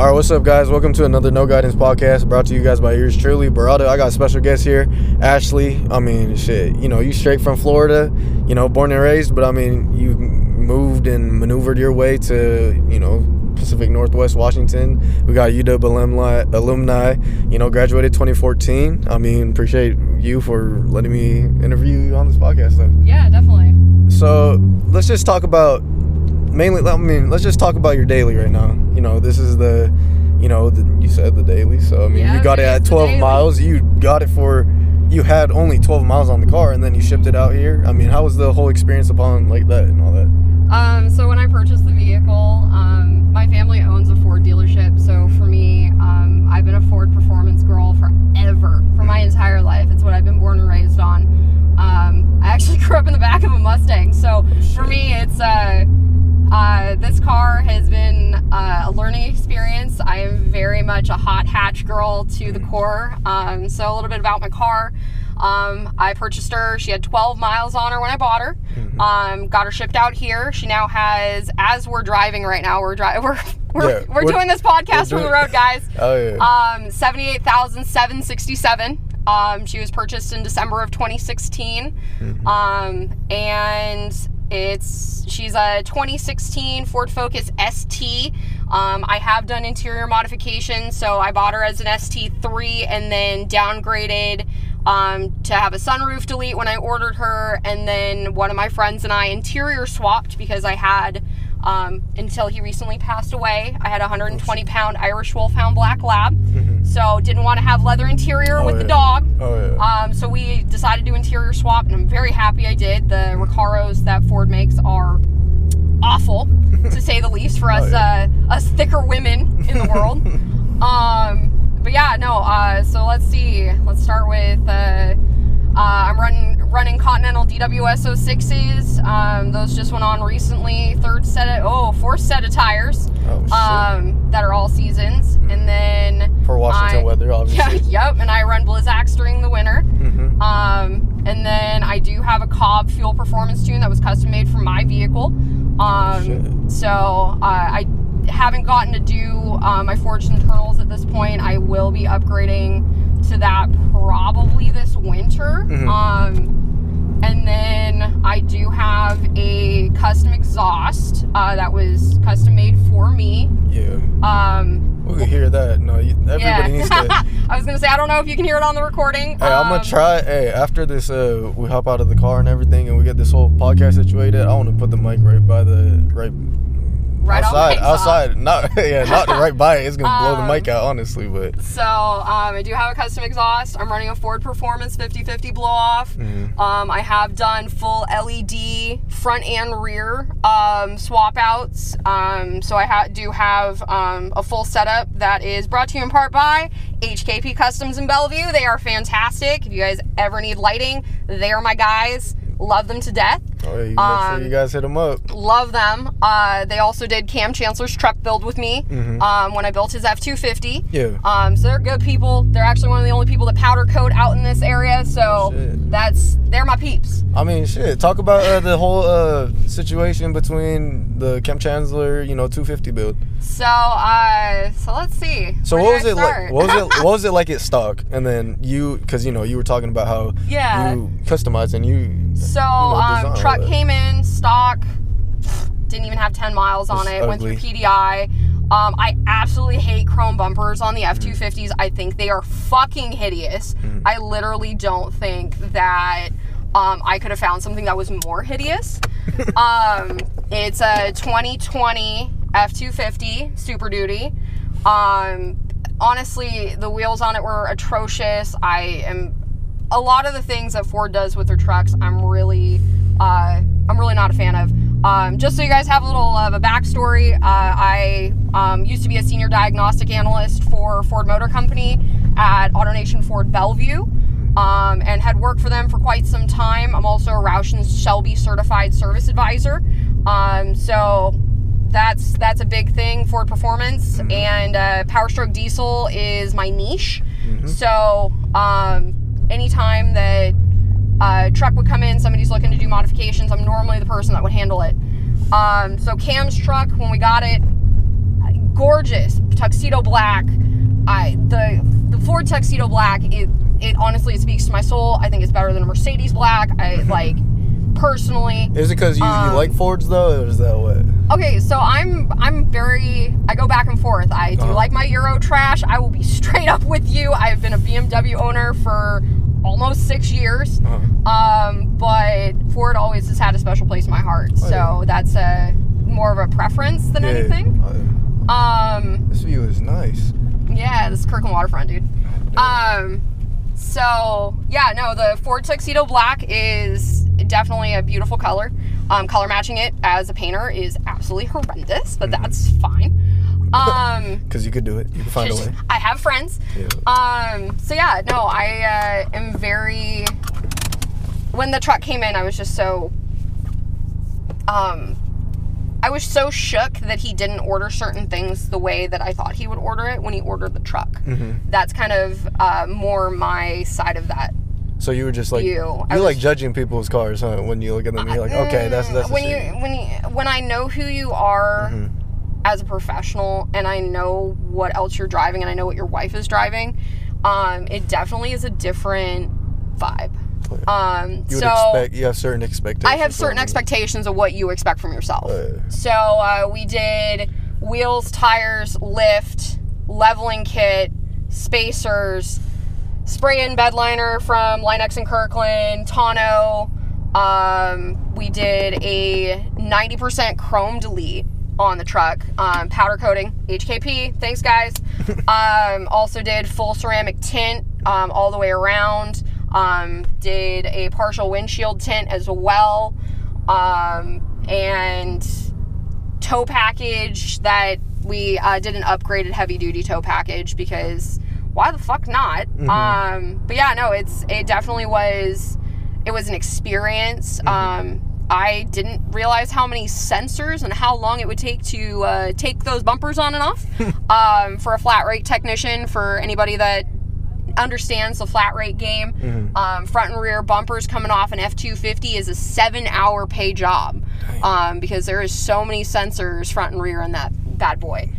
All right, what's up, guys? Welcome to another No Guidance podcast brought to you guys by yours truly, Barada. I got a special guest here, Ashley. I mean, shit, you know, you straight from Florida, you know, born and raised, but I mean, you moved and maneuvered your way to, you know, Pacific Northwest Washington. We got UW alumni, alumni, you know, graduated 2014. I mean, appreciate you for letting me interview you on this podcast, though. Yeah, definitely. So let's just talk about mainly. I mean, let's just talk about your daily right now. You know, this is the, you know, the, you said the daily. So I mean, Yeah, you got it at 12 miles. You got it for, you had only 12 miles on the car, and then you shipped it out here. I mean, how was the whole experience upon like that and all that? Um, so when I purchased the vehicle, um, my family owns a Ford dealership. So for me, um, I've been a Ford performance girl forever, for my entire life. It's what I've been born and raised on. Um, I actually grew up in the back of a Mustang. So for me, it's uh, uh, this car has been uh, a learning experience. I am very much a hot hatch girl to the core. Um, so a little bit about my car. Um, I purchased her. She had 12 miles on her when I bought her. Um, got her shipped out here. She now has, as we're driving right now, we're driving. We're we're, Yeah, we're, we're- doing this podcast from the road, guys. Oh yeah. Um, seventy-eight thousand seven sixty-seven. Um, she was purchased in December of 2016, um, and it's she's a 2016 Ford Focus ST. Um, I have done interior modifications, so I bought her as an ST3 and then downgraded um, to have a sunroof delete when I ordered her, and then one of my friends and I interior swapped because I had um, until he recently passed away. I had a 120 pound Irish Wolfhound Black Lab, so didn't want to have leather interior Oh, with the dog. oh yeah. Um, so we decided to do interior swap, and I'm very happy I did. The Recaros that Ford makes are awful, to say the least, for us Oh, yeah. uh, us thicker women in the world. um, but yeah, no. Uh, so let's see. Let's start with. Uh, uh, I'm running running Continental DWS 06s. Um, those just went on recently. Third set of oh, fourth set of tires. oh. Um, that are all seasons, and then For Washington I- weather, yeah, obviously. yep. And I run Blizzaks during the winter. hmm Um, and then I do have a Cobb fuel performance tune that was custom made for my vehicle. Um, Shit. so uh, I haven't gotten to do uh, my forged internals at this point. I will be upgrading to that probably this winter. Mhm. Um, and then I do have a custom exhaust uh, that was custom made for me. Yeah. Um, We can hear that. No, you, everybody yeah. needs to. I was gonna say I don't know if you can hear it on the recording. Hey, I'm Um, gonna try. Hey, after this, uh, we hop out of the car and everything, and we get this whole podcast situated. I want to put the mic right by the right Right outside. Outside, not yeah, not right by it. It's gonna blow the Um, mic out, honestly. But So um, I do have a custom exhaust. I'm running a Ford Performance 5050 blow off. Mhm. Um, I have done full LED front and rear um, swap outs. Um, so I ha- do have um, a full setup that is brought to you in part by HKP Customs in Bellevue. They are fantastic. If you guys ever need lighting, they are my guys. Love them to death. Oh, yeah, you make Um, sure you guys hit them up. Love them. Uh, they also did Kam Chancellor's truck build with me Mhm. um, when I built his F 250. Yeah. Um, so they're good people. They're actually one of the only people that powder coat out in this area. So Shit. that's they're my peeps. I mean, shit. Talk about uh, the whole uh, situation between the Kam Chancellor, you know, 250 build. So uh, so let's see. So Where what was I it like? What was it? What was it like at stock? And then you, because you know, you were talking about how Yeah. you customized and you. So you know, um, truck came in stock. Didn't even have 10 miles on It's it. Went through. PDI. Um, I absolutely hate chrome bumpers on the F250s. I think they are fucking hideous. Mm. I literally don't think that um, I could have found something that was more hideous. Um, it's a 2020 F250 Super Duty. Um, honestly, the wheels on it were atrocious. I am a lot of the things that Ford does with their trucks. I'm really, uh, I'm really not a fan of. Um, just so you guys have a little of a backstory, uh, I um, used to be a senior diagnostic analyst for Ford Motor Company at AutoNation Ford Bellevue. Um, and had worked for them for quite some time. I'm also a Roush and Shelby certified service advisor. Um, so that's that's a big thing for performance and uh, power stroke diesel is my niche so um, anytime that a truck would come in somebody's looking to do modifications i'm normally the person that would handle it um, so Kam's truck when we got it gorgeous tuxedo black. I the the Ford tuxedo black. It it honestly it speaks to my soul. I think it's better than a Mercedes black. I like personally. Is it because you, Um, you like Fords though, or is that what? Okay, so I'm I'm very I go back and forth. I do Uh-huh. like my Euro trash. I will be straight up with you. I've been a BMW owner for almost six years. Uh-huh. Um, but Ford always has had a special place in my heart. Oh, so yeah. that's a more of a preference than Yeah. anything. Uh, Um, this view is nice. yeah, this is Kirkland waterfront, dude. Um, so yeah, no, the Ford Tuxedo Black is definitely a beautiful color. Um, color matching it as a painter is absolutely horrendous, but Mm-hmm. that's fine. Um, Because you could do it. You can find a way. I have friends. Yeah. Um, so yeah, no, I uh, am very. When the truck came in, I was just so. Um, I was so shook that he didn't order certain things the way that I thought he would order it when he ordered the truck. Mm-hmm. That's kind of uh, more my side of that. So you were just like You. you like judging people's cars, huh? When you look at them, you're like, okay, that's that's when you when you when I know who you are Mhm. as a professional and I know what else you're driving and I know what your wife is driving, um, it definitely is a different vibe. Um, You would so expect you have certain expectations. I have certain expectations of what you expect from yourself. Uh, So uh, we did wheels, tires, lift, leveling kit, spacers, spray in bed liner from Line-X and Kirkland, Tano. Um, we did a 90% chrome delete on the truck, um, powder coating, HKP. Thanks, guys. um, also did full ceramic tint um, all the way around. Um, did a partial windshield tint as well. Um, and tow package that we uh, did an upgraded heavy duty tow package because why the fuck not? Um, but yeah, no, it's it definitely was it was an experience. Um, I didn't realize how many sensors and how long it would take to uh, take those bumpers on and off. um, for a flat rate technician, for anybody that understands the flat rate game, um, front and rear bumpers coming off an F two fifty is a seven hour pay job um, because there is so many sensors front and rear in that bad boy.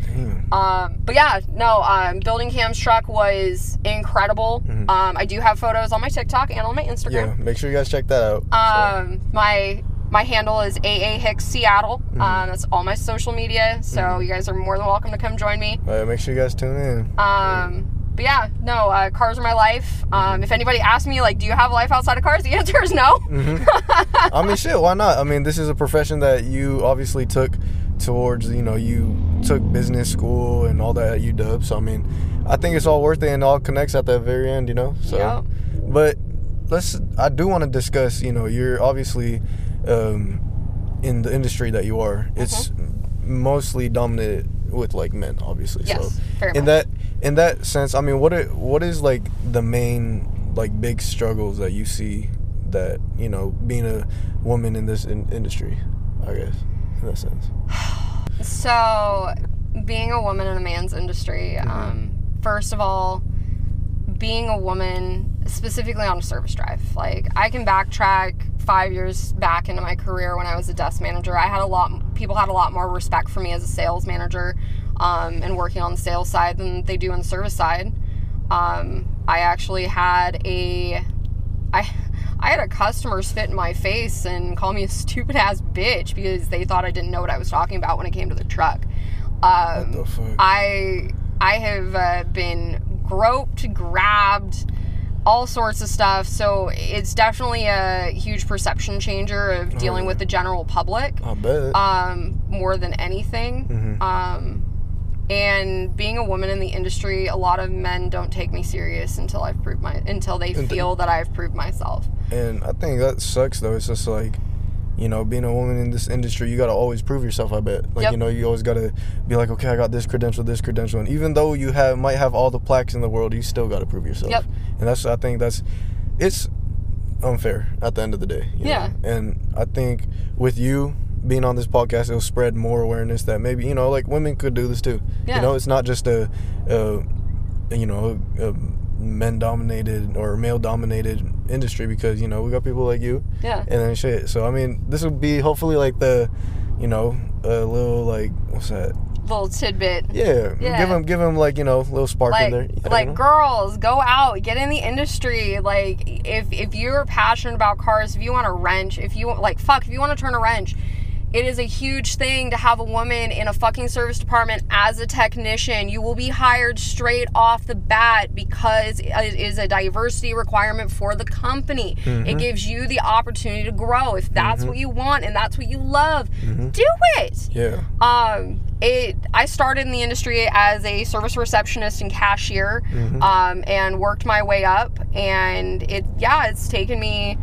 Um, but yeah, no, um, building Kam's truck was incredible. Um, I do have photos on my TikTok and on my Instagram. Yeah, make sure you guys check that out. Um, my my handle is AA Hicks Seattle. Um, that's all my social media. So you guys are more than welcome to come join me. So, make sure you guys tune in. Um, but yeah, no, uh, cars are my life. Um, if anybody asks me, like, do you have a life outside of cars? The answer is no. I mean, shit, why not? I mean, this is a profession that you obviously took towards, you know, you took business school and all that at UW. So, I mean, I think it's all worth it and all connects at that very end, you know? So, Yep. but let's, I do want to discuss, you know, you're obviously um, in the industry that you are. It's mostly dominated with like men, obviously. Yes, so, very in much. that, in that sense, I mean, what are, what is like the main, like, big struggles that you see that you know being a woman in this in- industry i guess in that sense So, being a woman in a man's industry, um, first of all, being a woman specifically on a service drive, like I can backtrack five years back into my career when I was a desk manager. I had a lot, people had a lot more respect for me as a sales manager um, and working on the sales side than they do on the service side. Um, I actually had a, I, I had a customer spit in my face and call me a stupid ass bitch because they thought I didn't know what I was talking about when it came to the truck. Um, the fuck? I I have uh, been groped, grabbed, all sorts of stuff. So it's definitely a huge perception changer of dealing yeah. with the general public i bet um, more than anything. Mhm. Um, and being a woman in the industry, a lot of men don't take me serious until I've proved my until they feel that I've proved myself. and i think that sucks though it's just like you know being a woman in this industry you gotta always prove yourself i bet like Yep. you know you always gotta be like okay i got this credential this credential and even though you have might have all the plaques in the world you still gotta prove yourself Yep. and that's i think that's it's unfair at the end of the day you Yeah. know? and i think with you being on this podcast it'll spread more awareness that maybe you know like women could do this too Yeah. you know it's not just a, a you know a men dominated or male dominated industry because you know we got people like you Yeah. and then shit so i mean this will be hopefully like the you know a little like what's that little tidbit. Yeah, Yeah. give them give them like you know, a little spark in there. Yeah, like you know? girls, go out, get in the industry. Like, if if you're passionate about cars, if you want to wrench, if you like, fuck, if you want to turn a wrench, it is a huge thing to have a woman in a fucking service department as a technician. You will be hired straight off the bat because it is a diversity requirement for the company. Mm-hmm. It gives you the opportunity to grow. If that's what you want and that's what you love, Mm-hmm. do it. Yeah. Um, it. I started in the industry as a service receptionist and cashier, um, and worked my way up. And it, yeah, it's taken me,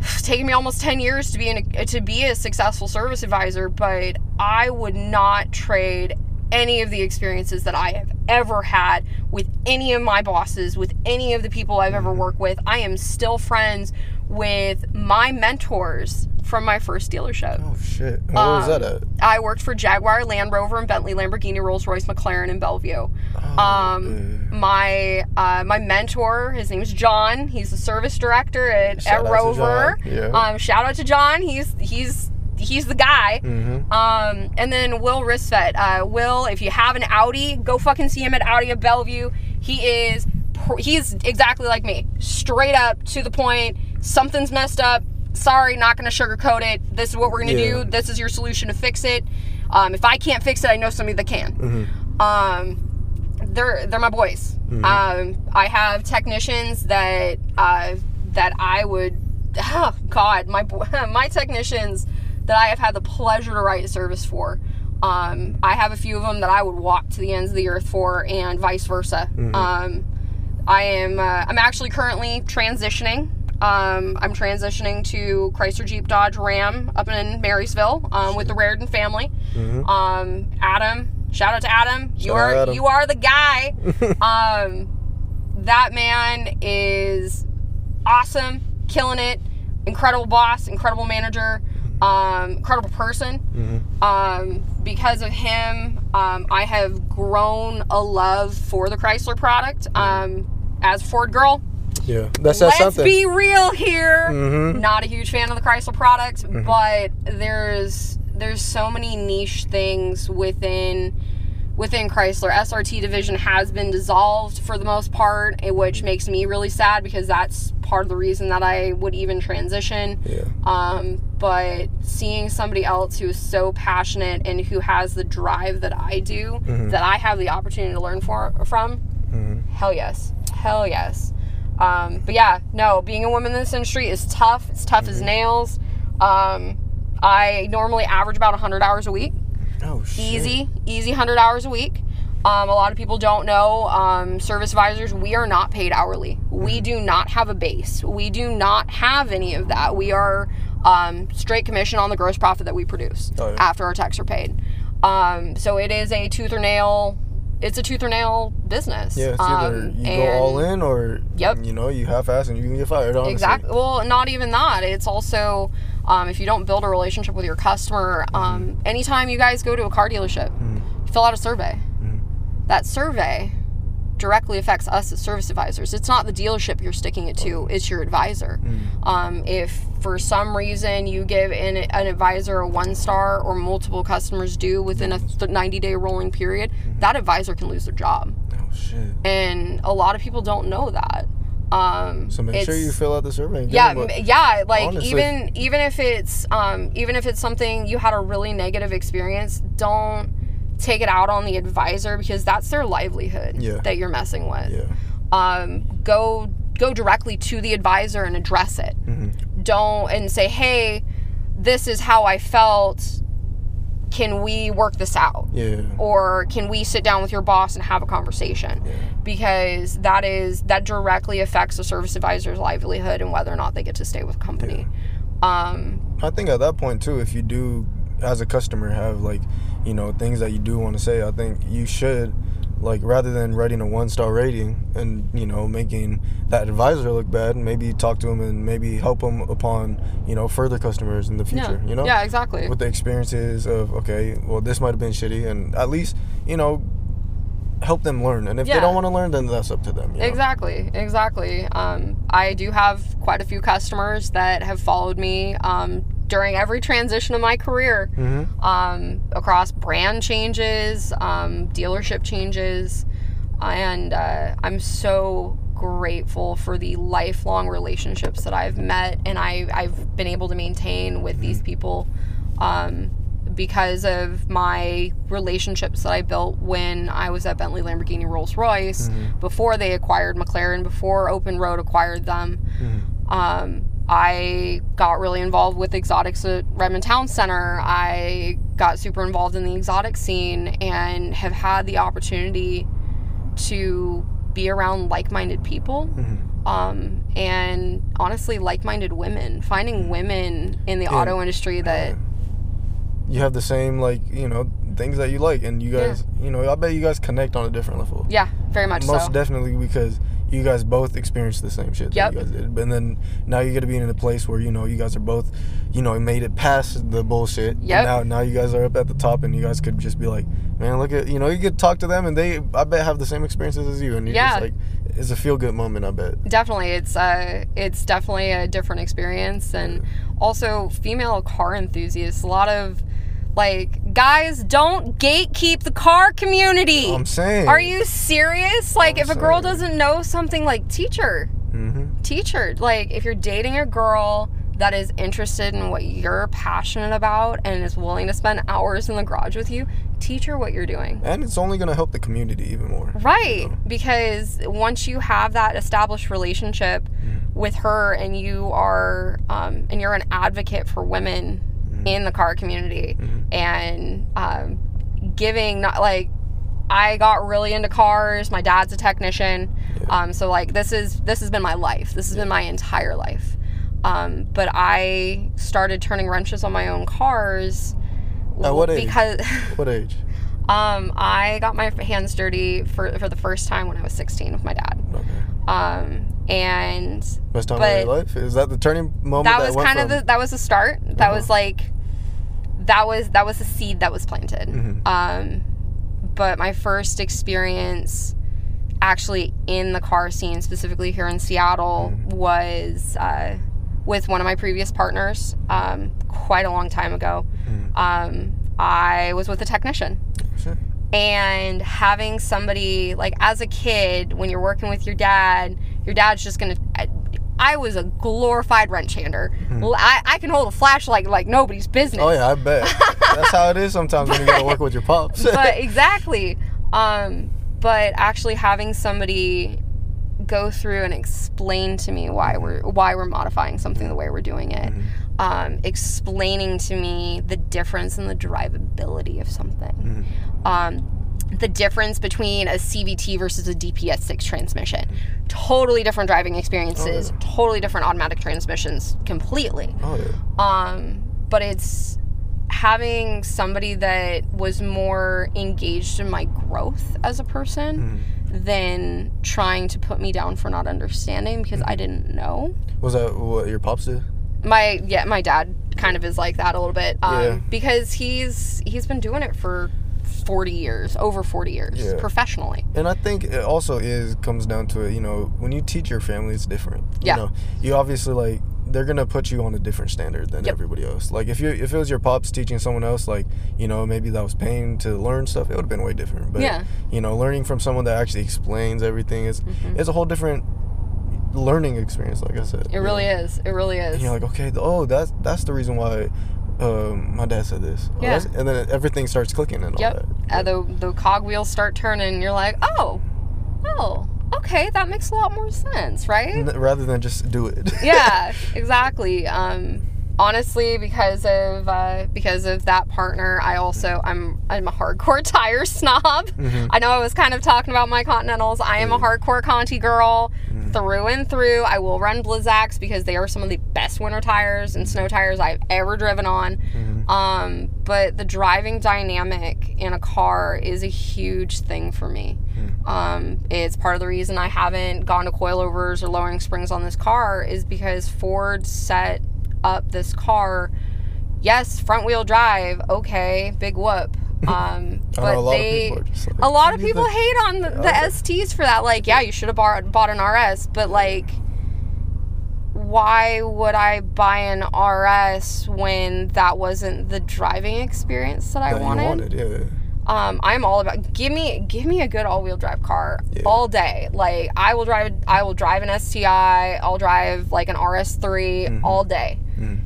taken me almost ten years to be in a, to be a successful service advisor. But I would not trade any of the experiences that I have ever had with any of my bosses, with any of the people I've ever mm-hmm. worked with. I am still friends with my mentors from my first dealership. Oh shit. Where was that at? I worked for Jaguar, Land Rover, and Bentley, Lamborghini, Rolls Royce, McLaren, and Bellevue. Oh, Um, my uh, my mentor, his name's John. He's the service director at, Shout at Rover. Yeah. Um, shout out to John. He's he's he's the guy. Mm-hmm. Um, and then Will Risvet. Uh, Will, if you have an Audi, go fucking see him at Audi of Bellevue. He is he's exactly like me, straight up to the point. Something's messed up. Sorry, not gonna sugarcoat it. This is what we're gonna Yeah. do. This is your solution to fix it. Um, if I can't fix it, I know somebody that can. Mm-hmm. Um, they're they're my boys. Um, I have technicians that uh, that I would. Oh God, my my technicians that I have had the pleasure to write a service for. Um, I have a few of them that I would walk to the ends of the earth for, and vice versa. Um, I am. Uh, I'm actually currently transitioning. Um, I'm transitioning to Chrysler Jeep Dodge Ram up in Marysville um, with the Raritan family. Um, Adam, shout out to Adam. You Shout out are Adam. you are the guy. um, that man is awesome, killing it. Incredible boss, incredible manager, um, incredible person. Mm-hmm. Um, because of him, um, I have grown a love for the Chrysler product. Um, as Ford girl, Yeah. That says let's something. be real here. Mhm. Not a huge fan of the Chrysler product, Mm-hmm. but there's there's so many niche things within within Chrysler. SRT division has been dissolved for the most part, eh, which makes me really sad because that's part of the reason that I would even transition. yeah. Um, but seeing somebody else who is so passionate and who has the drive that I do, that I have the opportunity to learn for, from, hell yes. Hell yes. Um, but yeah, no, being a woman in this industry is tough. It's tough as nails. Um, I normally average about 100 hours a week. Oh shit. Easy, easy 100 hours a week. Um, a lot of people don't know um, service advisors, we are not paid hourly. Mm-hmm. We do not have a base. We do not have any of that. We are um, straight commission on the gross profit that we produce Oh, yeah. after our tax are paid. Um, so it is a tooth or nail. It's a tooth or nail business. Yeah, it's either Um, you go all in or Yep. you know you half-ass and you can get fired. Honestly. Exactly. Well, not even that. It's also um, if you don't build a relationship with your customer. Um, anytime you guys go to a car dealership, you fill out a survey. That survey directly affects us as service advisors. It's not the dealership you're sticking it to; it's your advisor. Um, if for some reason you give an, an advisor a one star, or multiple customers do within a th- 90 day rolling period, that advisor can lose their job, Oh shit. and a lot of people don't know that. Um, So make sure you fill out the survey. And yeah them yeah like honestly- even even if it's um even if it's something you had a really negative experience don't take it out on the advisor because that's their livelihood Yeah. that you're messing with yeah. um go go directly to the advisor and address it Mm-hmm. don't and say hey this is how i felt can we work this out Yeah. or can we sit down with your boss and have a conversation Yeah. because that is that directly affects the service advisor's livelihood and whether or not they get to stay with the company um I think at that point too, if you do, as a customer, have like, you know, things that you do want to say, I think you should, like, rather than writing a one star rating and you know making that advisor look bad, maybe talk to him and maybe help him upon you know further customers in the future. yeah You know. yeah exactly With the experiences of okay, well, this might have been shitty, and at least you know help them learn. And if Yeah. they don't want to learn, then that's up to them. You know? Exactly, exactly. Um, I do have quite a few customers that have followed me um, during every transition of my career, Mm-hmm. um, across brand changes, um, dealership changes, and uh, I'm so grateful for the lifelong relationships that I've met and I, I've been able to maintain with these people um, because of my relationships that I built when I was at Bentley Lamborghini Rolls Royce before they acquired McLaren, before Open Road acquired them. Um, I got really involved with exotics at Redmond Town Center. I got super involved in the exotic scene and have had the opportunity to be around like-minded people um, and honestly like-minded women finding women in the Yeah. auto industry that You have the same like you know things that you like, and you Yeah. guys, you know, I bet you guys connect on a different level. yeah very much so. Most so definitely because you guys both experienced the same shit Yep. that you guys did. And then now you're gonna be in a place where, you know, you guys are both, you know, made it past the bullshit. Yep. Now now you guys are up at the top and you guys could just be like, Man, look at you know, you could talk to them and they I bet have the same experiences as you and you're Yeah. just like it's a feel good moment, I bet. definitely it's uh it's definitely a different experience and also female car enthusiasts a lot of like guys don't gatekeep the car community. I'm saying. Are you serious? Like I'm if a girl saying. doesn't know something like teach her. Mm-hmm. teach her. Like if you're dating a girl that is interested in what you're passionate about and is willing to spend hours in the garage with you teach her what you're doing. And it's only gonna help the community even more. Right, because once you have that established relationship with her, and you are, um, and you're an advocate for women in the car community, and um, giving not like, I got really into cars. My dad's a technician, um, so like this is this has been my life. This has been my entire life. Um, but I started turning wrenches on my own cars. At what age? Because What age? um, I got my hands dirty for for the first time when I was 16 with my dad. Okay. Um, and Best time But- of your life? Is that the turning moment that that, was kind of the that was the start. That Uh-huh. was like that was that was the seed that was planted. Mhm. Um, but my first experience actually in the car scene, specifically here in Seattle, Mm-hmm. was uh, with one of my previous partners um, quite a long time ago. Mhm. Um, I was with a technician. And having somebody like as a kid when you're working with your dad your dad's just gonna i was a glorified wrench hander. I can hold a flashlight like nobody's business. Hmm. Oh yeah, I bet. That's how it is sometimes when you gotta work with your pops. but exactly. Um but actually having somebody go through and explain to me why we're why we're modifying something the way we're doing it um, explaining to me the difference in the drivability of something. Um, the difference between a CVT versus a DPS6 transmission totally different driving experiences totally different automatic transmissions completely oh yeah. um, but it's having somebody that was more engaged in my growth as a person than trying to put me down for not understanding because I didn't know. Was that what your pops did? My yeah, my dad kind of is like that a little bit um, Yeah. because he's he's been doing it for 40 years, over 40 years Yeah. professionally. And I think it also is comes down to it. You know, when you teach your family, it's different. Yeah. You know, you obviously like they're gonna put you on a different standard than Yep. everybody else. Like if you if it was your pops teaching someone else, like you know maybe that was pain to learn stuff, it would have been way different. But Yeah. you know, learning from someone that actually explains everything is Mm-hmm. it's a whole different learning experience. Like I said, It really is. It really is. And you're like, okay, oh, that's that's the reason why um, my dad said this. Oh, Yeah. and then everything starts clicking and all Yep. that. Uh, the the cogwheels start turning, and you're like, oh, oh, okay, that makes a lot more sense, right? Rather than just do it. yeah, exactly. Um, honestly, because of uh, because of that partner, I also I'm I'm a hardcore tire snob. I know I was kind of talking about my Continentals. I am a hardcore Conti girl through and through. I will run Blizzaks because they are some of the best winter tires and snow tires I've ever driven on. Um, but the driving dynamic in a car is a huge thing for me. Um, it's part of the reason I haven't gone to coilovers or lowering springs on this car is because Ford set up this car. Yes, front wheel drive. Okay, big whoop. Um, I know but a lot of they, people like, a lot of people think-" hate on the, the. STs for that. Like, yeah, you should have bought, bought an RS, but like, why would I buy an RS when that wasn't the driving experience that I that wanted? wanted, yeah. Um, I'm all about give me give me a good all wheel drive car Yeah. all day. Like I will drive I will drive an STI. I'll drive like an RS3 Mhm. all day. Mm.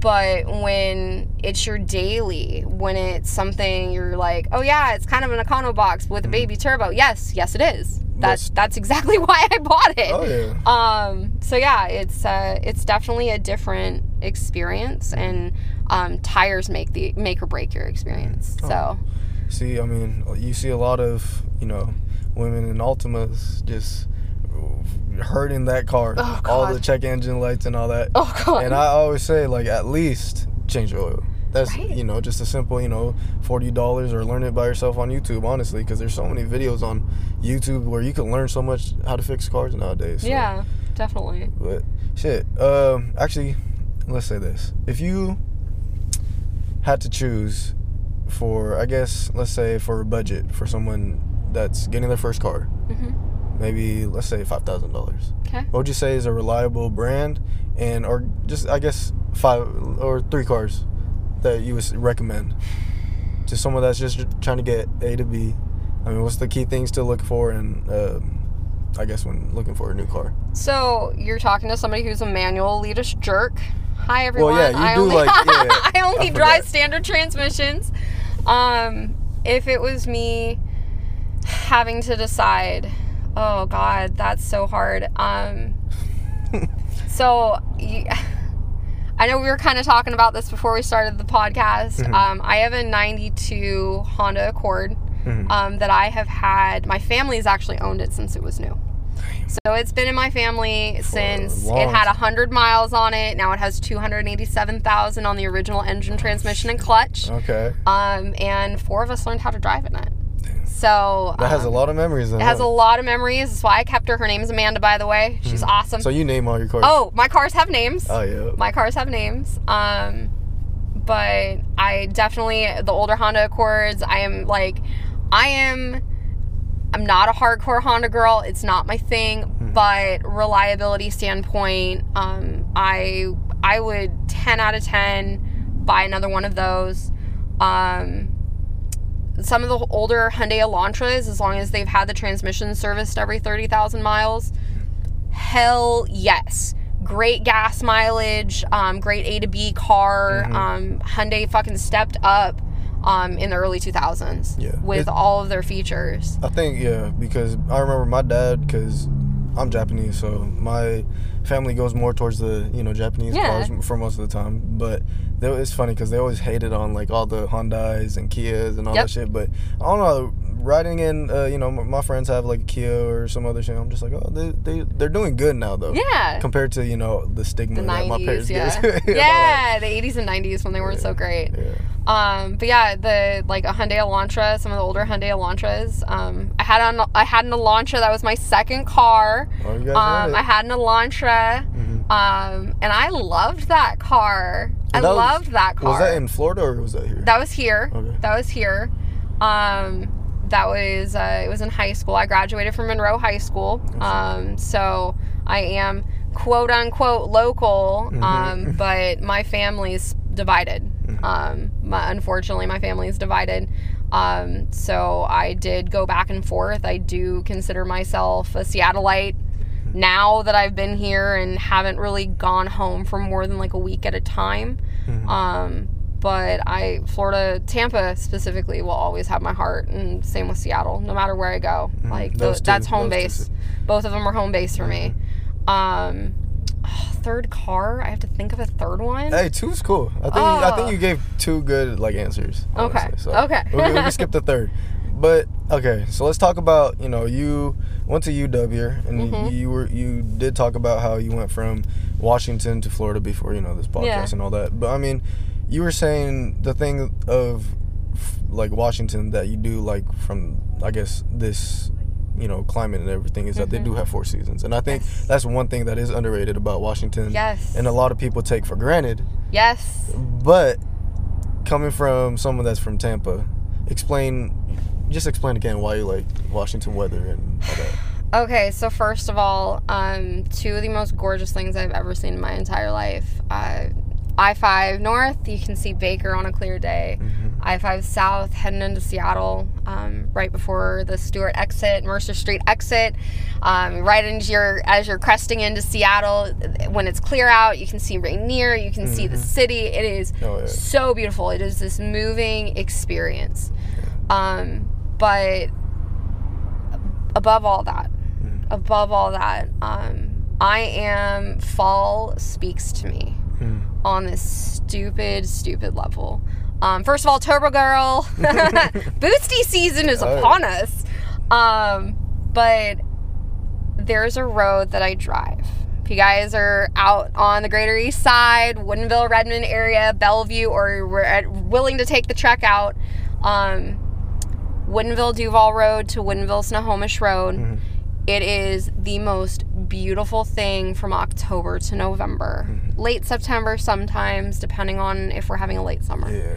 But when it's your daily, when it's something you're like, oh yeah, it's kind of an Econo box with a baby turbo. Yes, yes, it is. That's That's- exactly why I bought it. Oh yeah. Um, so yeah, it's uh, it's definitely a different experience, and um, tires make the make or break your experience. Oh. So See, I mean, you see a lot of, you know, women in Altimas just hurting that car. Oh, all the check engine lights and all that. oh god, And I always say, like, at least change your oil. That's, Right. you know, just a simple, you know, $40 or learn it by yourself on YouTube, honestly, because there's so many videos on YouTube where you can learn so much how to fix cars nowadays. so- yeah, definitely. But shit. Um, actually, let's say this: if you had to choose for, I guess, let's say for a budget for someone that's getting their first car, hmm maybe let's say five thousand dollars. Okay. What would you say is a reliable brand, and or just I guess five or three cars that you would recommend to someone that's just trying to get A to B? I mean, what's the key things to look for, and um, I guess when looking for a new car? So you're talking to somebody who's a manual elitist jerk. Hi everyone. Well, yeah, you I do only, like- yeah, I only I drive standard transmissions. Um, if it was me having to decide, oh god, that's so hard. Um, so you, I know we were kind of talking about this before we started the podcast. Mhm. Um, I have a '92 Honda Accord Mhm. um, that I have had. My family's actually owned it since it was new. So it's been in my family since it had time. 100 miles on it. Now it has 287,000 on the original engine, transmission, and clutch. Okay. Um, and four of us learned how to drive in it. So That has a um, lot of memories. Then, It has a lot of memories. That's why I kept her. Her name is Amanda, by the way. She's awesome. So you name all your cars. oh, my cars have names Oh yeah. my cars have names um but i definitely the older honda accords i am like i am i'm not a hardcore honda girl it's not my thing but reliability standpoint um i i would 10 out of 10 buy another one of those um some of the older Hyundai Elantras, as long as they've had the transmission serviced every 30,000 miles, hell yes. Great gas mileage, um, great A to B car. Mhm. Um, Hyundai fucking stepped up um, in the early 2000s Yeah. with It- all of their features. I think yeah, because I remember my dad because I'm Japanese, so my family goes more towards the you know Japanese Yeah. cars for most of the time. But they, it's funny because they always hated on like all the Hondas and Kias and all Yep. that shit. But I don't know. Riding in, uh, you know, m- my friends have like a Kia or some other shit. I'm just like, oh, they they they're doing good now though. Yeah. Compared to you know the stigma The that my parents 90s, yeah. gave. yeah, the 80s and 90s when they weren't so great. yeah. Um, but yeah, the like a Hyundai Elantra, some of the older Hyundai Elantras. Um, I had an I had an Elantra that was my second car. Oh, you guys Um, I had an Elantra. Um, and I loved that car. I that was- loved that car. Was that in Florida or was that here? That was here. Okay. That was here. Um, that was uh, it was in high school. I graduated from Monroe High School. Um, so I am quote unquote local. Mhm. Um, but my family's divided. Mhm. Um, my, unfortunately, my family is divided. Um, so I did go back and forth. I do consider myself a Seattleite now that I've been here and haven't really gone home for more than like a week at a time. Mhm. Um, but I, Florida, Tampa specifically, will always have my heart, and same with Seattle. No matter where I go, Mhm. like Those tho- that's home two base. ci- Both of them are home base for me. Um, third car, I have to think of a third one. Hey, two's cool. I think I think Oh. you gave two good like answers. Okay, so okay. we, can, we can skip the third, but okay. So let's talk about you know you went to UW and Mhm. you were you did talk about how you went from Washington to Florida before you know this podcast Yeah. and all that. But I mean, you were saying the thing of like Washington that you do like from I guess this you know climate and everything is that they do have four seasons and i think Yes. that's one thing that is underrated about washington Yes. and a lot of people take for granted yes. but coming from someone that's from Tampa, explain, just explain again why you like Washington weather and all that. Okay, so first of all, um, two of the most gorgeous things I've ever seen in my entire life. Uh, I 5 North, you can see Baker on a clear day. I 5 South, heading into Seattle, um, right before the Stewart exit, Mercer Street exit. Um, right into your, as you're cresting into Seattle, when it's clear out, you can see Rainier, you can see the city. It is Oh, yeah. so beautiful. It is this moving experience. Um, but above all that, above all that, um, I am fall speaks to me on this stupid, stupid level. Um, first of all, Turbo Girl, Boosty season is Oh, upon us. Um, but there's a road that I drive. If you guys are out on the Greater East Side, Woodinville, Redmond area, Bellevue, or we're willing to take the trek out, um, Woodinville Duvall Road to Woodinville Snohomish Road. Mm-hmm. It is the most beautiful thing from October to November, mm-hmm. late September sometimes, depending on if we're having a late summer Yeah.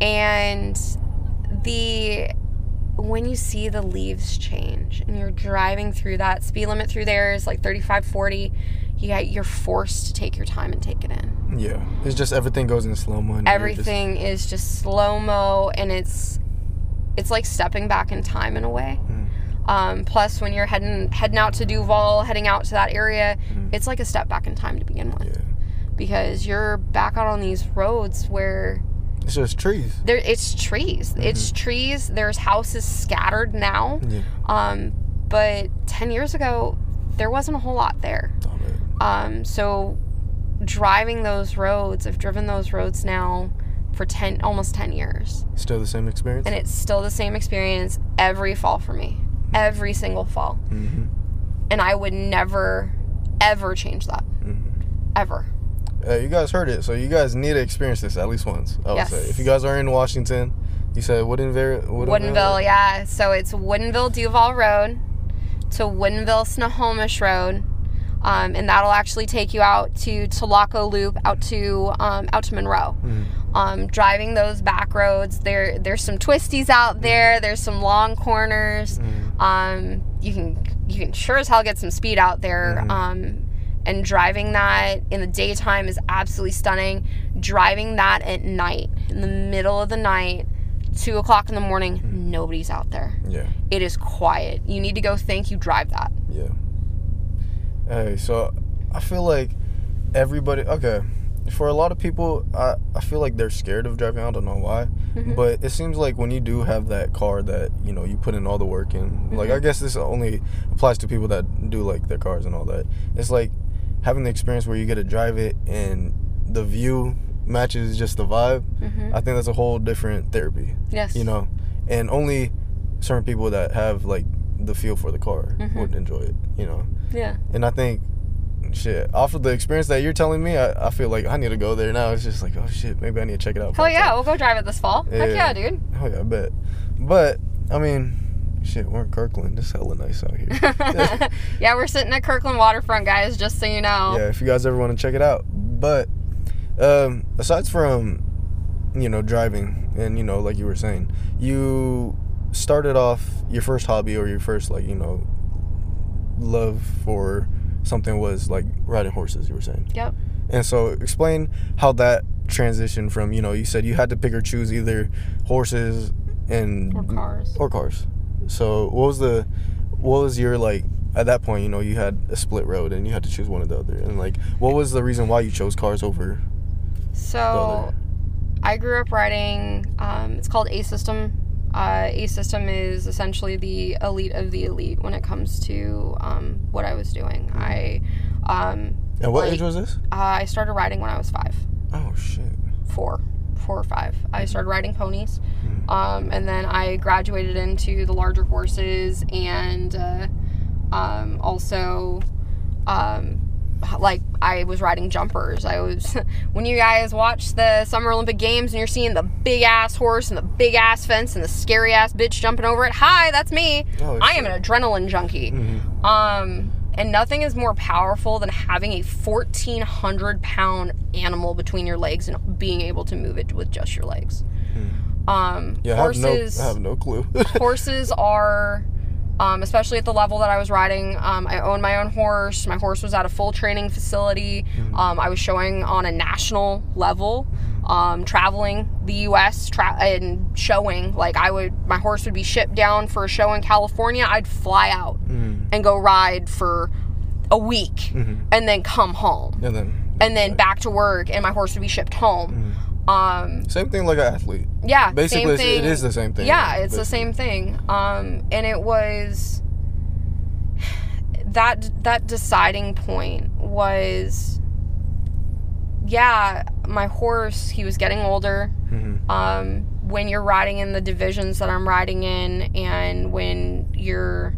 and the when you see the leaves change and you're driving through that speed limit through there is like 35 40 yeah you're forced to take your time and take it in Yeah. It's just everything goes in slow mo. everything is just slow mo and it's it's like stepping back in time in a way. Um, plus when you're heading heading out to Duvall heading out to that area it's like a step back in time to begin with. Yeah. because you're back out on these roads where It's just trees. there it's trees. It's trees. There's houses scattered now. Yeah. um but 10 years ago there wasn't a whole lot there. Um so driving those roads i've driven those roads now for 10 almost 10 years Still the same experience. and it's still the same experience every fall for me every single fall hmm and i would never ever change that hmm ever Uh, you guys heard it, so you guys need to experience this at least once. I would Yes. say. If you guys are in Washington, you said Woodinville. Woodinville, yeah. So it's Woodinville Duvall Road to Woodinville Snohomish Road. Um, and that'll actually take you out to Tualco Loop, out to um, out to Monroe. Mhm. Um, driving those back roads, there there's some twisties out there. There's some long corners. Mhm. Um, you can you can sure as hell get some speed out there. Mhm. Um, and driving that in the daytime is absolutely stunning. Driving that at night, in the middle of the night, two o'clock in the morning, nobody's out there. Yeah. It is quiet. You need to go think you drive that. Yeah. Hey, so I feel like everybody. Okay, for a lot of people, I I feel like they're scared of driving. I don't know why, Mhm. but it seems like when you do have that car that you know you put in all the work in. Like I Mhm. guess this only applies to people that do like their cars and all that. It's like having the experience where you get to drive it and the view matches just the vibe. Mhm. I think that's a whole different therapy. Yes. You know, and only certain people that have like the feel for the car Mhm. would enjoy it. You know. Yeah. And I think, shit, off of the experience that you're telling me, I, I feel like I need to go there now. It's just like, oh shit, maybe I need to check it out. Hell yeah, we'll go drive it this fall. Heck Yeah. yeah, dude. Oh yeah, I bet. But I mean, shit, we're in Kirkland. It's hella nice out here. yeah, we're sitting at Kirkland Waterfront, guys, just so you know. yeah, if you guys ever want to check it out. But um, aside from, you know, driving and you know, like you were saying, you started off your first hobby or your first like you know, love for something was like riding horses. You were saying. Yep. And so explain how that transition from, you know, you said you had to pick or choose either horses and Or cars. or cars. So what was the what was your like at that point, you know, you had a split road and you had to choose one or the other. And like what was the reason why you chose cars over So. I grew up riding. Um, it's called A System. Uh, A System is essentially the elite of the elite when it comes to um, what I was doing. I um, And what Like- age was this? I started riding when I was five, Oh shit. four, four or five. I started riding ponies, Mhm. um, and then I graduated into the larger horses and uh, um, also um, like I was riding jumpers. I was when you guys watch the Summer Olympic Games and you're seeing the big ass horse and the big ass fence and the scary ass bitch jumping over it. Hi, that's me. Oh, I am an adrenaline junkie. Mhm. Um, and nothing is more powerful than having a 1,400 pound animal between your legs and being able to move it with just your legs. Um, Hmm. Yeah, horses, I have no I have no clue. horses are Um, especially at the level that I was riding. Um, I owned my own horse. My horse was at a full training facility. Um, I was showing on a national level, um, traveling the U.S. Tra- and showing. Like I would, my horse would be shipped down for a show in California. I'd fly out and go ride for a week, and then come home, And then and then back to work, and my horse would be shipped home. Um, same thing like an athlete. yeah, Basically, same it's- thing. it is the same thing. Yeah, it's the same thing. Um, and it was that that deciding point was, yeah, my horse. He was getting older. Mhm. Um, when you're riding in the divisions that I'm riding in, and when you're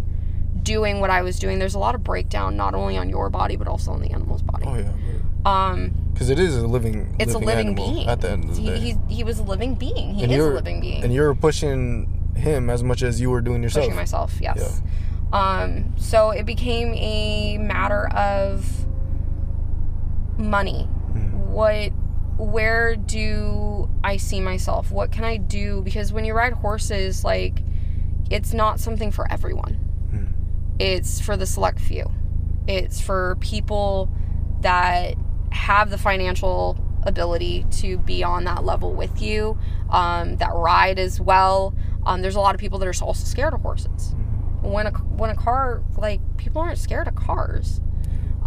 doing what I was doing, there's a lot of breakdown, not only on your body but also on the animal's body. Oh yeah, Um, because it is a living. it's a living being. At the end of the he, day, he, he was a living being. He And is a living being. and you're pushing him as much as you were doing yourself. pushing myself yes um so it became a matter of money Mm-hmm. What where do i see myself? What can i do? Because when you ride horses like it's not something for everyone. Mm. it's for the select few. It's for people that have the financial ability to be on that level with you um, that ride as well. Um, there's a lot of people that are also scared of horses. When a when a car like people aren't scared of cars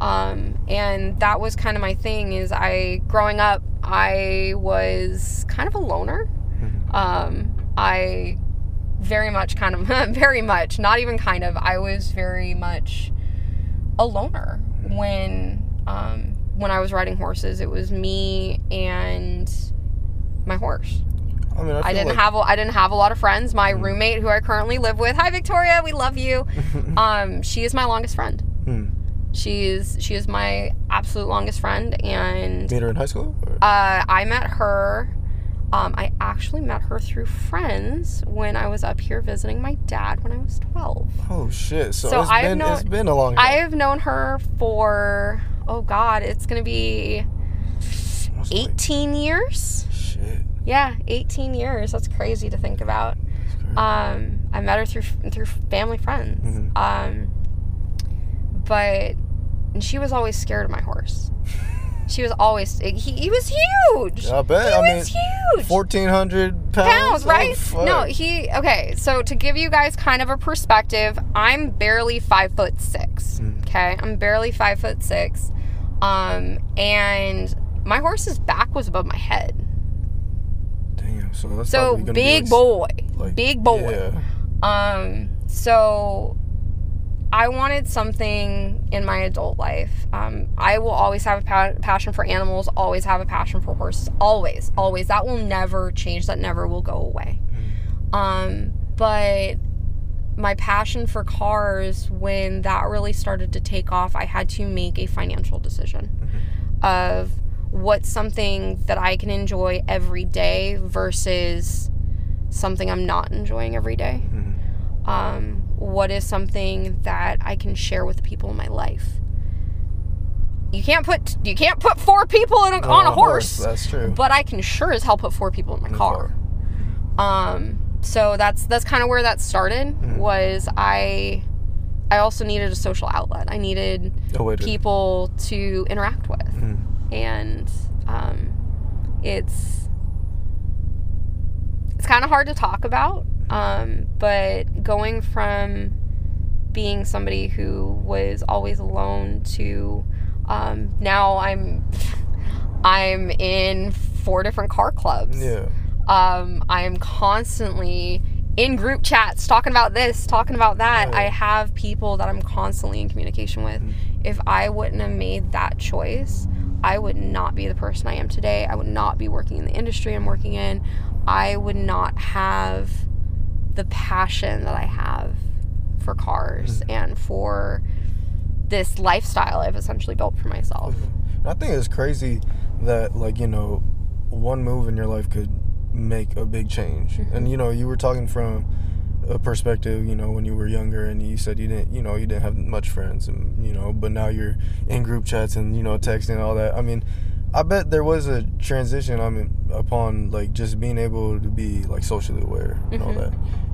um, and that was kind of my thing is i growing up i was kind of a loner um, i very much kind of very much not even kind of i was very much a loner when um, when i was riding horses it was me and my horse I mean, I, I didn't like, have a, I didn't have a lot of friends. My roommate, who I currently live with, hi Victoria, we love you. um, she is my longest friend. Hmm. She is my absolute longest friend, and Meet her in high school. Uh, I met her. Um, I actually met her through friends when I was up here visiting my dad when I was twelve. oh shit! So, so it's I've been known- it's been a long I have known her for oh god, it's gonna be Almost like- eighteen years. Shit. Yeah, eighteen years. That's crazy to think about. Um, I met her through through family friends. Mhm. Um, but and she was always scared of my horse. She was always he, he was huge. I bet. He I was mean, huge. fourteen hundred pounds. Pounds, Oh, right? fuck. no, he okay. So to give you guys kind of a perspective, I'm barely five foot six. Mm. Okay, I'm barely five foot six, um, and my horse's back was above my head. Damn. So that's So big like, boy, like- big boy. Yeah. Um, so I wanted something in my adult life. Um, I will always have a pa- passion for animals, always have a passion for horses, always, always. That will never change, that never will go away. Um, but my passion for cars, when that really started to take off, I had to make a financial decision of what's something that I can enjoy every day versus something I'm not enjoying every day. Mhm. Um, what is something that I can share with the people in my life? You can't put you can't put four people in a, on a horse, That's true. but I can sure as hell put four people in my In car. Um, so that's that's kind of where that started. Mhm. Was I I also needed a social outlet. I needed Oh, people to interact with Mhm. and um, it's it's kind of hard to talk about um, but going from being somebody who was always alone to um, now i'm i'm in four different car clubs Yeah. um, I'm constantly in group chats talking about this, talking about that. Yeah. I have people that I'm constantly in communication with. Mhm. If I wouldn't have made that choice, I would not be the person I am today. I would not be working in the industry I'm working in. I would not have the passion that I have for cars and for this lifestyle I've essentially built for myself. I think it's crazy that like you know, one move in your life could make a big change. Mm-hmm. And you know, you were talking from a perspective, you know, when you were younger, and you said you didn't, you know, you didn't have much friends, and you know, but now you're in group chats and you know, texting and all that. I mean, I bet there was a transition. I mean, upon like just being able to be like socially aware and all Mhm. that,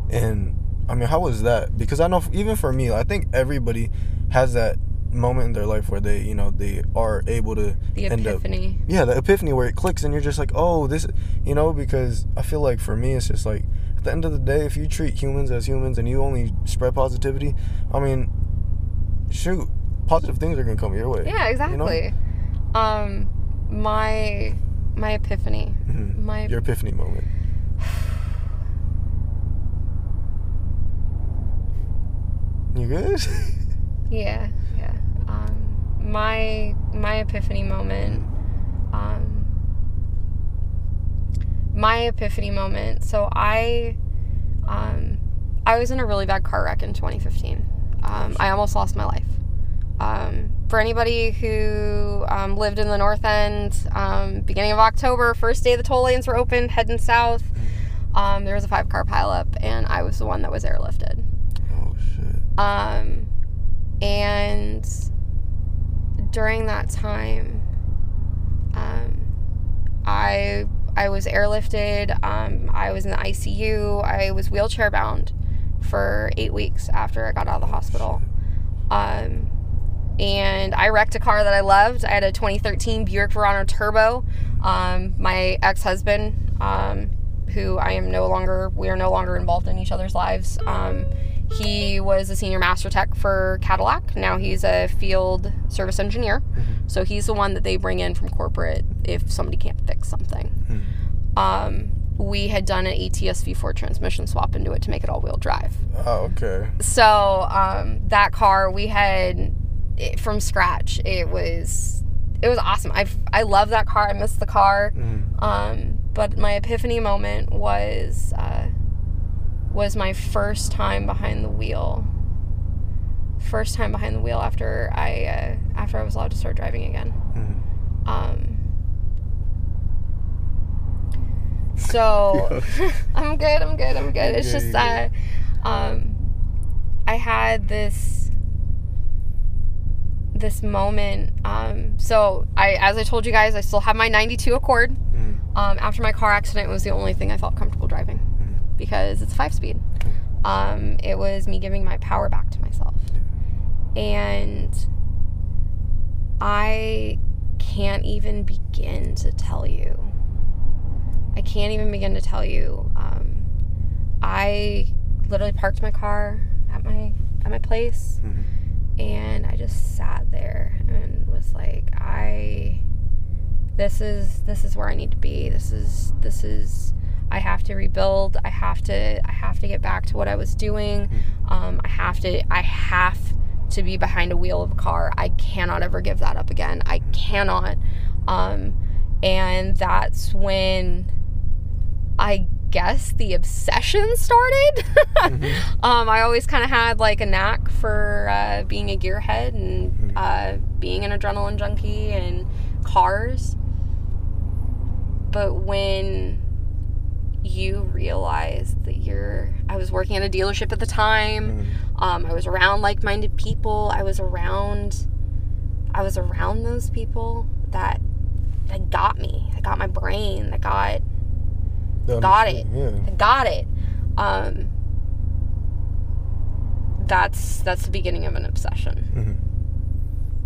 and I mean, how was that? Because I know even for me, I think everybody has that moment in their life where they, you know, they are able to The end up epiphany. yeah, the epiphany where it clicks and you're just like, oh, this, you know, because I feel like for me, it's just like at the end of the day, if you treat humans as humans and you only spread positivity, I mean, shoot, positive things are gonna come your way. Yeah, exactly. Um, my my epiphany. Mhm. My Your epiphany moment. You good? yeah, yeah. Um, my my epiphany moment. Um, my epiphany moment. So I, um, I was in a really bad car wreck in 2015. Um, I almost lost my life. Um, for anybody who um, lived in the North End, um, beginning of October, first day the toll lanes were open, heading south. Um, there was a five car pileup, and I was the one that was airlifted. Um, and during that time, um, I I was airlifted. Um, I was in the ICU. I was wheelchair bound for eight weeks after I got out of the hospital. Um, and I wrecked a car that I loved. I had a 2013 Buick Verano Turbo. Um, my ex-husband, um, who I am no longer, we are no longer involved in each other's lives. He was a senior master tech for Cadillac. Now he's a field service engineer. So he's the one that they bring in from corporate if somebody can't fix something. Um, we had done an ATS V4 transmission swap into it to make it all wheel drive. Oh, okay. So um, that car we had it from scratch. It was it was awesome. I I love that car. I miss the car. Mm. Um, but my epiphany moment was uh, was my first time behind the wheel. First time behind the wheel after I uh, after I was allowed to start driving again. Mm. Um, so I'm good. I'm good. I'm good. It's just uh, um, I had this this moment. Um, so I, as I told you guys, I still have my '92 Accord. Mm. Um, after my car accident, it was the only thing I felt comfortable driving because it's five speed. Um, it was me giving my power back to myself, and I can't even begin to tell you. I can't even begin to tell you. Um, I literally parked my car at my at my place, Mhm. and I just sat there and was like, I. This is this is where I need to be. This is this is. I have to rebuild. I have to I have to get back to what I was doing. Um, I have to I have to be behind a wheel of a car. I cannot ever give that up again. I cannot. Um, and that's when I guess the obsession started. um, I always kind of had like a knack for uh, being a gearhead and uh, being an adrenaline junkie and cars. But when you realize that you're, I was working at a dealership at the time. Um, I was around like-minded people. I was around, I was around those people that that got me, that got my brain, that got The Got understanding, I got it. Um, that's that's the beginning of an obsession. Yeah. Mhm.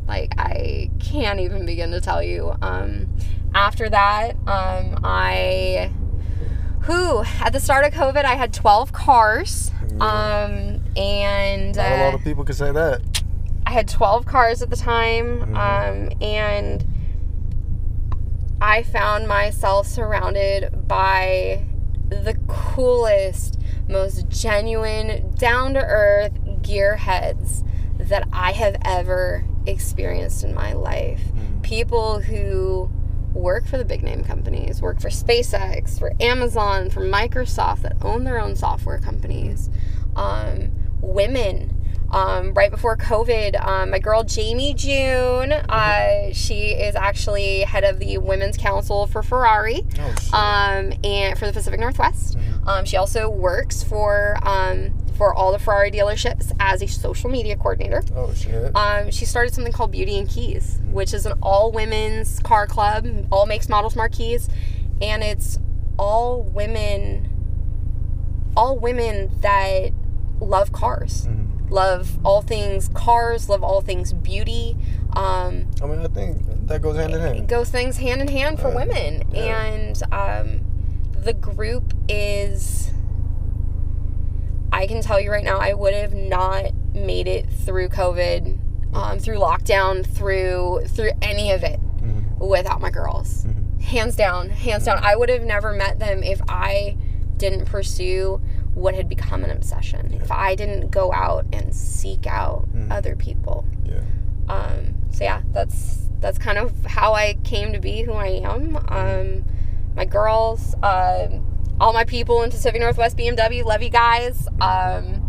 Like I can't even begin to tell you. Um, after that, um, I, who at the start of COVID, I had twelve cars. Um, and Not a lot uh, of people can say that. I had 12 cars at the time, Mhm. um, and I found myself surrounded by the coolest, most genuine, down to earth gearheads that I have ever experienced in my life. People who work for the big name companies, work for SpaceX, for Amazon, for Microsoft, that own their own software companies. Um, women. Um, right before COVID, um, my girl Jamie June, uh, she is actually head of the Women's Council for Ferrari Oh um, and for the Pacific Northwest. Um, she also works for um, for all the Ferrari dealerships as a social media coordinator. oh shit. Um, she started something called Beauty and Keys, which is an all women's car club, all makes, models, marquees, and it's all women, all women that love cars. Mhm. Love all things cars, love all things beauty. Um, I mean, I think that goes hand in it hand. goes things hand in hand for Uh, women. yeah. And um, the group is, I can tell you right now, I would have not made it through COVID, um, through lockdown, through through any of it Mhm. without my girls. Mhm. Hands down, hands down. I would have never met them if I didn't pursue what had become an obsession. If I didn't go out and seek out Mhm. other people. Yeah. Um, so yeah, that's that's kind of how I came to be who I am. Um, my girls, um, all my people in Pacific Northwest BMW, love you guys. Um,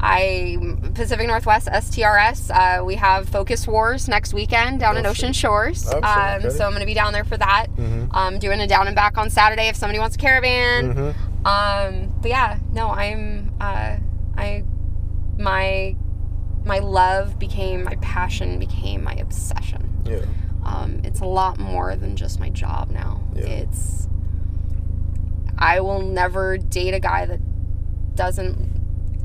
I Pacific Northwest STRS. Uh, we have Focus Wars next weekend down in Ocean. Shores. Oh, um, okay. so I'm going to be down there for that. Mhm. Um, doing a down and back on Saturday if somebody wants a caravan. Mhm. Um, but yeah, no, I'm uh, I my my love became my passion became my obsession. Yeah. Um, it's a lot more than just my job now. Yeah. It's I will never date a guy that doesn't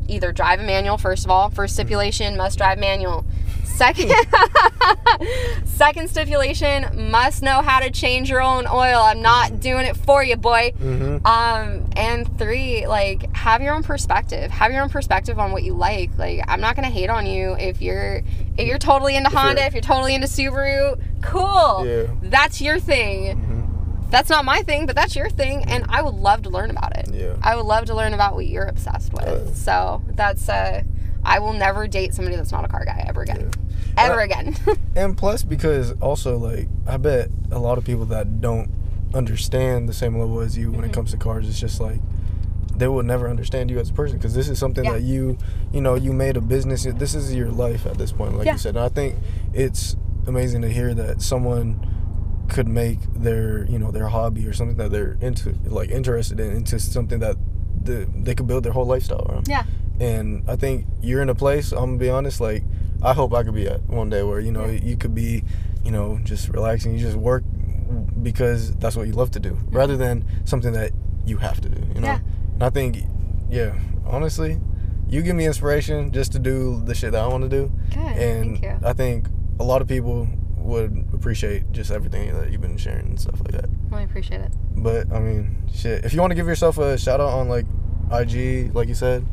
either drive a manual first of all first stipulation must drive manual second second stipulation must know how to change your own oil i'm not doing it for you boy Mhm. um, and three, like have your own perspective. Have your own perspective on what you like. Like I'm not gonna hate on you if you're if you're totally into Honda, if you're totally into Subaru, cool. Yeah. That's your thing. Mhm. That's not my thing, but that's your thing, and I would love to learn about it. Yeah. I would love to learn about what you're obsessed with. Uh. so that's uh, I will never date somebody that's not a car guy ever again. Yeah. Ever Uh, again. And plus, because also, like, I bet a lot of people that don't understand the same level as you when Mm-hmm. it comes to cars, it's just like they will never understand you as a person because this is something Yeah. that you, you know, you made a business. This is your life at this point, like Yeah. you said. And I think it's amazing to hear that someone could make their, you know, their hobby or something that they're into, like, interested in, into something that the, they could build their whole lifestyle around. yeah. And I think you're in a place, I'm gonna be honest, like I hope I could be at one day where, you know, Yeah. you could be, you know, just relaxing, you just work because that's what you love to do. Rather than something that you have to do, you know? Yeah. And I think yeah, honestly, you give me inspiration just to do the shit that I want to do. Good. And Thank you. I think a lot of people would appreciate just everything that you've been sharing and stuff like that. Well, I appreciate it. But I mean, shit, if you want to give yourself a shout out on like IG, like you said,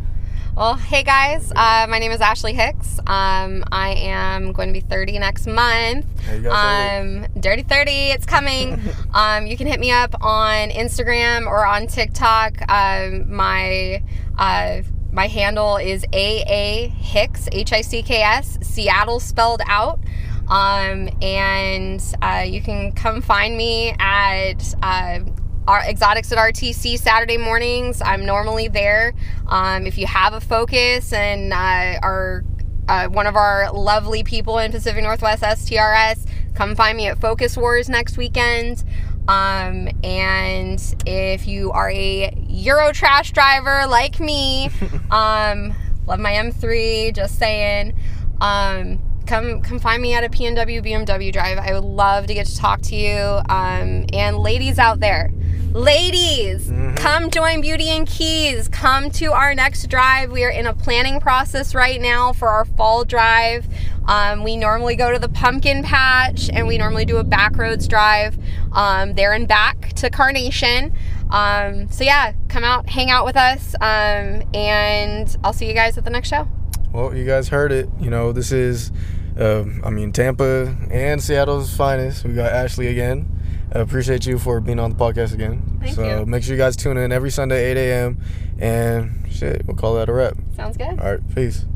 Well, hey guys, uh, my name is Ashley Hicks. Um, I am going to be 30 next month. Um, Dirty 30, it's coming. um, you can hit me up on Instagram or on TikTok. Um, my uh, my handle is AA Hicks, H I C K S, Seattle spelled out. Um, and uh, you can come find me at uh, our Exotics at RTC Saturday mornings. I'm normally there. Um, if you have a focus and uh, are uh, one of our lovely people in Pacific Northwest STRS, come find me at Focus Wars next weekend. Um, and if you are a Euro trash driver like me, um, love my M3, just saying. Um, come come find me at a PNW BMW drive. I would love to get to talk to you. Um, and ladies out there, ladies, Mhm. come join Beauty and Keys. Come to our next drive. We are in a planning process right now for our fall drive. Um, we normally go to the pumpkin patch and we normally do a back roads drive um, there and back to Carnation. Um, so yeah, come out, hang out with us, um, and I'll see you guys at the next show. Well, you guys heard it. You know, this is, um, I mean, Tampa and Seattle's finest. We got Ashley again. I appreciate you for being on the podcast again. Thank so you. make sure you guys tune in every Sunday, 8 a.m. And shit, we'll call that a wrap. Sounds good. All right, peace.